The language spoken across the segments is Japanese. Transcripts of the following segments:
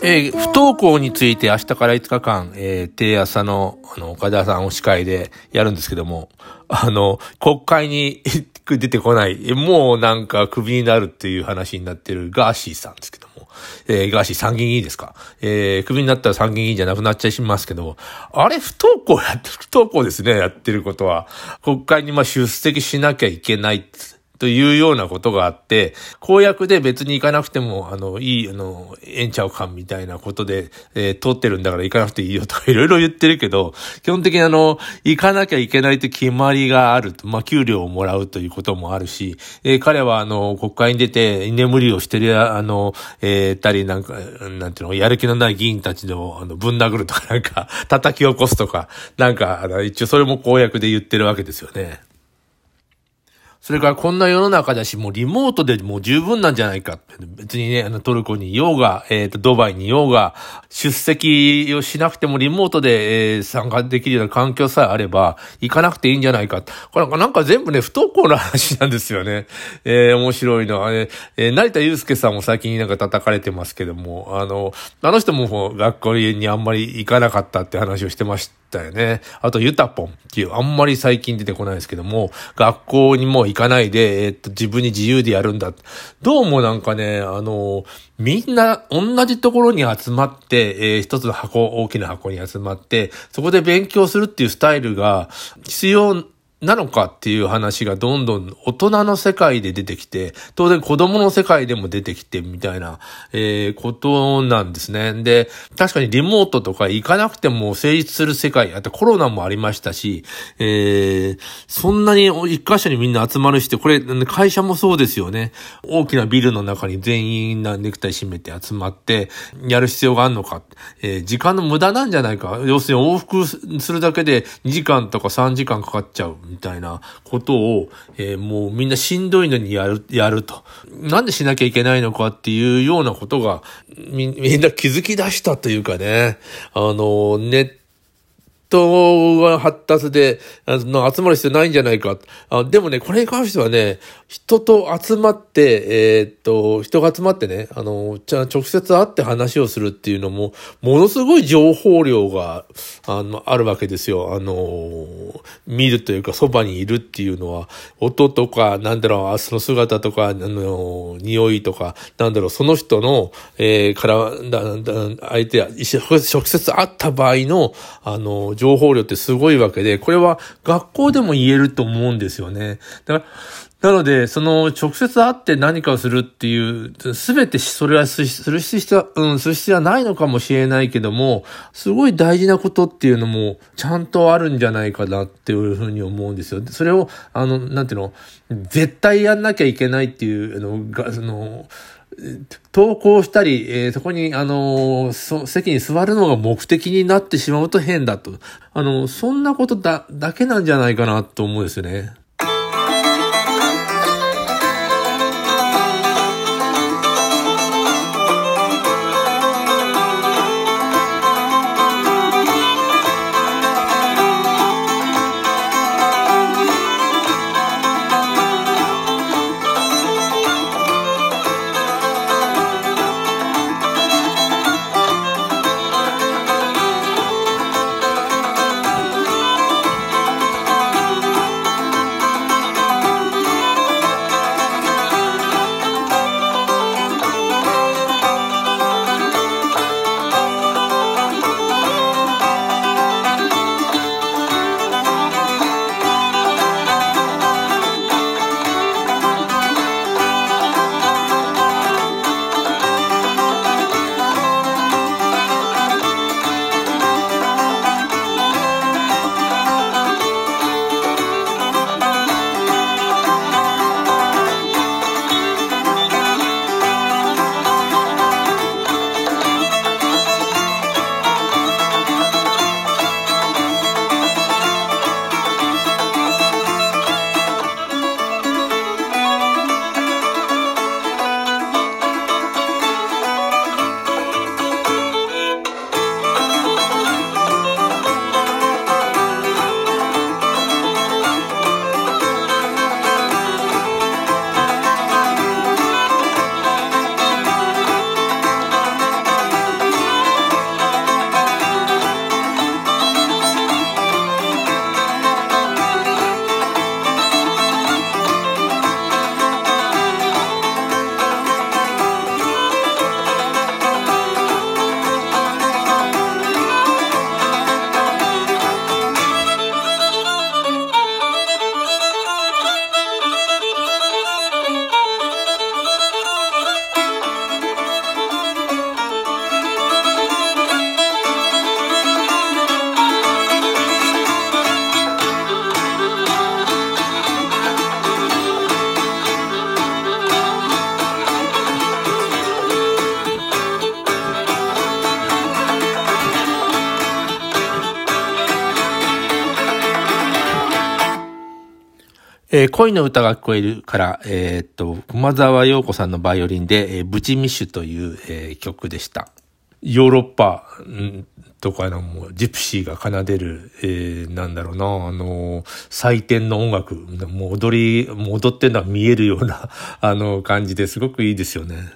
えー、不登校について明日から5日間、えー、定朝の、あの、岡田さんお司会でやるんですけども、あの、国会に出てこない、もうなんかクビになるっていう話になってるガーシーさんですけども、えー、ガーシー参議院議員ですか？えー、クビになったら参議院議員じゃなくなっちゃいますけど、あれ不登校やって、不登校ですね、やってることは。国会にまあ出席しなきゃいけない。というようなことがあって、公約で別に行かなくても、あの、いい、あの、えんちゃうかみたいなことで、えー、通ってるんだから行かなくていいよとかいろいろ言ってるけど、基本的にあの、行かなきゃいけないと決まりがあると、まあ、給料をもらうということもあるし、えー、彼はあの、国会に出て居眠りをしてる、あの、えー、たりなんか、なんていうの、やる気のない議員たちの、あの、ぶん殴るとかなんか、叩き起こすとか、なんか、あの、一応それも公約で言ってるわけですよね。それからこんな世の中だし、もうリモートでもう十分なんじゃないか。別にね、あのトルコにいようが、えっ、ー、と、ドバイにいようが、出席をしなくてもリモートで、えー、参加できるような環境さえあれば、行かなくていいんじゃないか。これなんか全部ね、不登校の話なんですよね。えー、面白いのは、ね、えー、成田祐介さんも最近なんか叩かれてますけども、あの、あの人も学校にあんまり行かなかったって話をしてましたよね。あと、ユタポンっていう、あんまり最近出てこないですけども、学校にも行かないで、えー、っと、自分に自由でやるんだ。どうもなんかね、あの、みんな同じところに集まって、えー、一つの箱、大きな箱に集まって、そこで勉強するっていうスタイルが必要なのかっていう話がどんどん大人の世界で出てきて、当然子供の世界でも出てきてみたいな、えー、ことなんですね。で、確かにリモートとか行かなくても成立する世界、あとコロナもありましたし、えー、そんなに一箇所にみんな集まるして、これ会社もそうですよね。大きなビルの中に全員ネクタイ締めて集まってやる必要があるのか。えー、時間の無駄なんじゃないか。要するに往復するだけで2時間とか3時間かかっちゃう。みたいなことを、えー、もうみんなしんどいのにやる、やると。なんでしなきゃいけないのかっていうようなことが、み、みんな気づき出したというかね、あの、ネットが発達で、あの、集まる必要ないんじゃないか。あでもね、これに関してはね、人と集まって、えー、っと、人が集まってね、あの、じゃ直接会って話をするっていうのも、ものすごい情報量が、あの、あるわけですよ。あの、見るというか、そばにいるっていうのは、音とか、なんだろう、その姿とか、あの、匂いとか、なんだろう、その人の、えー、から、だ、だ、相手、直接会った場合の、あの、情報量ってすごいわけで、これは学校でも言えると思うんですよね。だから、なので、その、直接会って何かをするっていう、すべてそれはする必要は、うん、する必要はないのかもしれないけども、すごい大事なことっていうのも、ちゃんとあるんじゃないかなっていうふうに思うんですよ。それを、あの、なんていうの、絶対やんなきゃいけないっていう、の、が、その、投稿したり、えー、そこに、あのー、席に座るのが目的になってしまうと変だと。あの、そんなことだ、だけなんじゃないかなと思うんですよね。えー、恋の歌が聞こえるから、えー、っと、熊沢陽子さんのバイオリンで、えー、ブチミッシュという、えー、曲でした。ヨーロッパ、んとかのもうジプシーが奏でる、えー、なんだろうな、あの、祭典の音楽、もう踊り、もう踊ってんのは見えるような、あの、感じですごくいいですよね。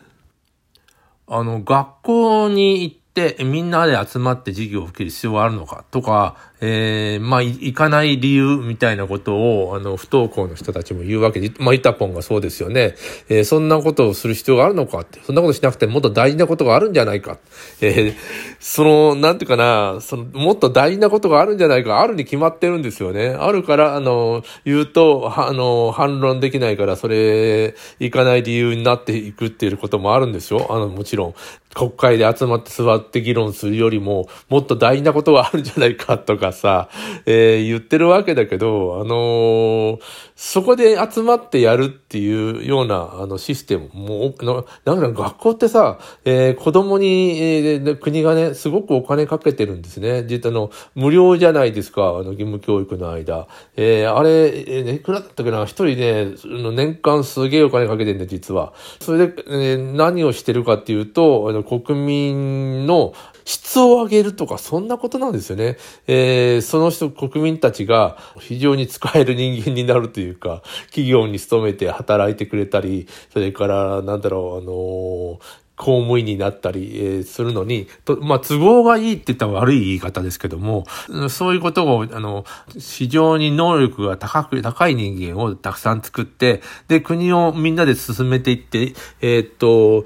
あの、学校に行って、みんなで集まって授業を受ける必要はあるのか？とか、えー、まあ、行かない理由みたいなことを、あの、不登校の人たちも言うわけで、まあ、イタポンがそうですよね。えー、そんなことをする必要があるのか？って、そんなことしなくてもっと大事なことがあるんじゃないか？えー、その、なんていうかな、その、もっと大事なことがあるんじゃないか、あるに決まってるんですよね。あるから、あの、言うと、あの、反論できないから、それ、行かない理由になっていくっていうこともあるんですよ。あの、もちろん。国会で集まって座ってって議論するよりも、もっと大事なことがあるんじゃないかとかさ、えー、言ってるわけだけど、あのー、そこで集まってやるっていうような、あの、システムも、のなんか学校ってさ、えー、子供に、えー、国がね、すごくお金かけてるんですね。実はあの、無料じゃないですか、あの、義務教育の間。えー、あれ、えー、いくらだったっけな、一人ね、年間すげえお金かけてるんだ、実は。それで、えー、何をしてるかっていうと、あの、国民の質を上げるとか、そんなことなんですよね。えー、その人、国民たちが非常に使える人間になるといういうか、企業に勤めて働いてくれたり、それから、なんだろう、あの公務員になったり、するのに、と、まあ、都合がいいって言ったら悪い言い方ですけども、そういうことを、あの、非常に能力が高く、高い人間をたくさん作って、で、国をみんなで進めていって、えー、っと、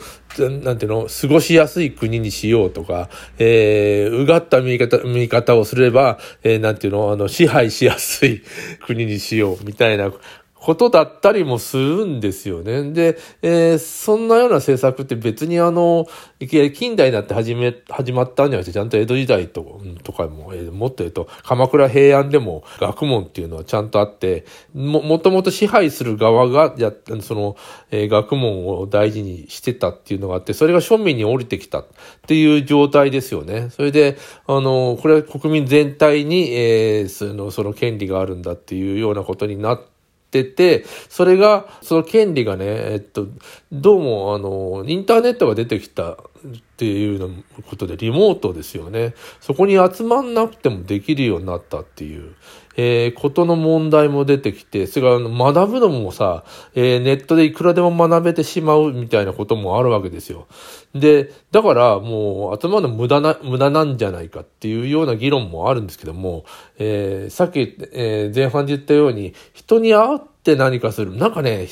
なんていうの、過ごしやすい国にしようとか、えー、うがった見方、見方をすれば、えー、なんていうの、あの、支配しやすい国にしようみたいなことだったりもするんですよね。で、えー、そんなような政策って別にあの、近代になって始め、始まったんじゃなくて、ちゃんと江戸時代ととかも、えー、もっと言うと、鎌倉平安でも学問っていうのはちゃんとあって、も、もともと支配する側が、や、その、えー、学問を大事にしてたっていうのがあって、それが庶民に降りてきたっていう状態ですよね。それで、あの、これは国民全体に、えー、その、その権利があるんだっていうようなことになって、ってて、それが、その権利がね、えっと、どうも、あの、インターネットが出てきたっていうのことで、リモートですよね。そこに集まんなくてもできるようになったっていう。えー、ことの問題も出てきて、それから学ぶのもさ、えー、ネットでいくらでも学べてしまうみたいなこともあるわけですよ。で、だからもう集まるの無駄な、無駄なんじゃないかっていうような議論もあるんですけども、えー、さっき、え前半で言ったように、人に会って何かする。なんかね、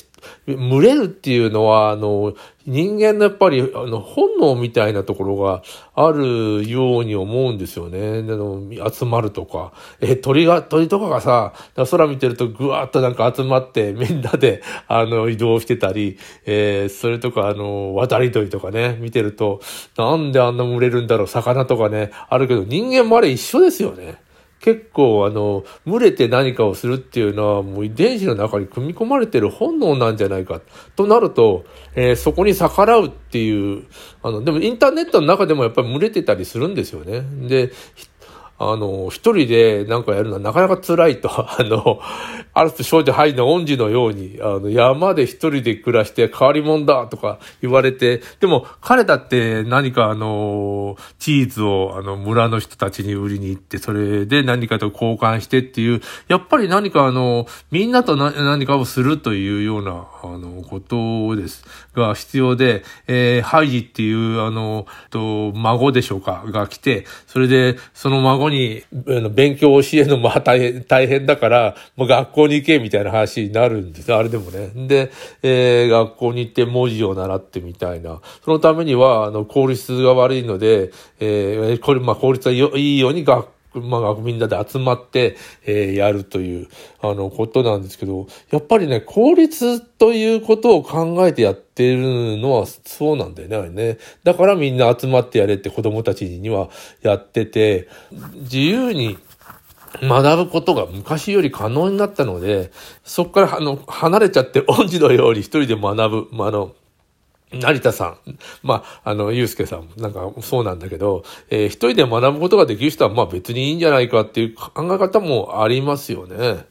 群れるっていうのは、あの、人間のやっぱり、あの、本能みたいなところがあるように思うんですよね。あの、集まるとか。え、鳥が、鳥とかがさ、空見てるとぐわーっとなんか集まって、みんなで、あの、移動してたり、えー、それとか、あの、渡り鳥とかね、見てると、なんであんな群れるんだろう、魚とかね、あるけど、人間もあれ一緒ですよね。結構あの、群れて何かをするっていうのはもう遺伝子の中に組み込まれてる本能なんじゃないか。となると、えー、そこに逆らうっていう、あの、でもインターネットの中でもやっぱり群れてたりするんですよね。で、あの、一人でなんかやるのはなかなか辛いと、あの、ある種少女ハイの恩師のように、あの、山で一人で暮らして変わり者だとか言われて、でも彼だって何かあの、チーズをあの、村の人たちに売りに行って、それで何かと交換してっていう、やっぱり何かあの、みんなと何かをするというような、あの、ことです。が必要で、えー、ハイジっていう、あの、と、孫でしょうか、が来て、それで、その孫に、に勉強を教えるのも大変、大変だから、もう学校に行け、みたいな話になるんですあれでもね。で、えー、学校に行って文字を習ってみたいな。そのためには、あの、効率が悪いので、えー、これ、まあ、効率がいいように学まあ、みんなで集まって、えー、やるという、あの、ことなんですけど、やっぱりね、効率ということを考えてやってるのはそうなんだよね、あれね。だからみんな集まってやれって子供たちにはやってて、自由に学ぶことが昔より可能になったので、そこからあの離れちゃって恩師のように一人で学ぶ、ま、あの、成田さん、まあ、あの、ゆうすけさん、なんかそうなんだけど、えー、一人で学ぶことができる人は、まあ別にいいんじゃないかっていう考え方もありますよね。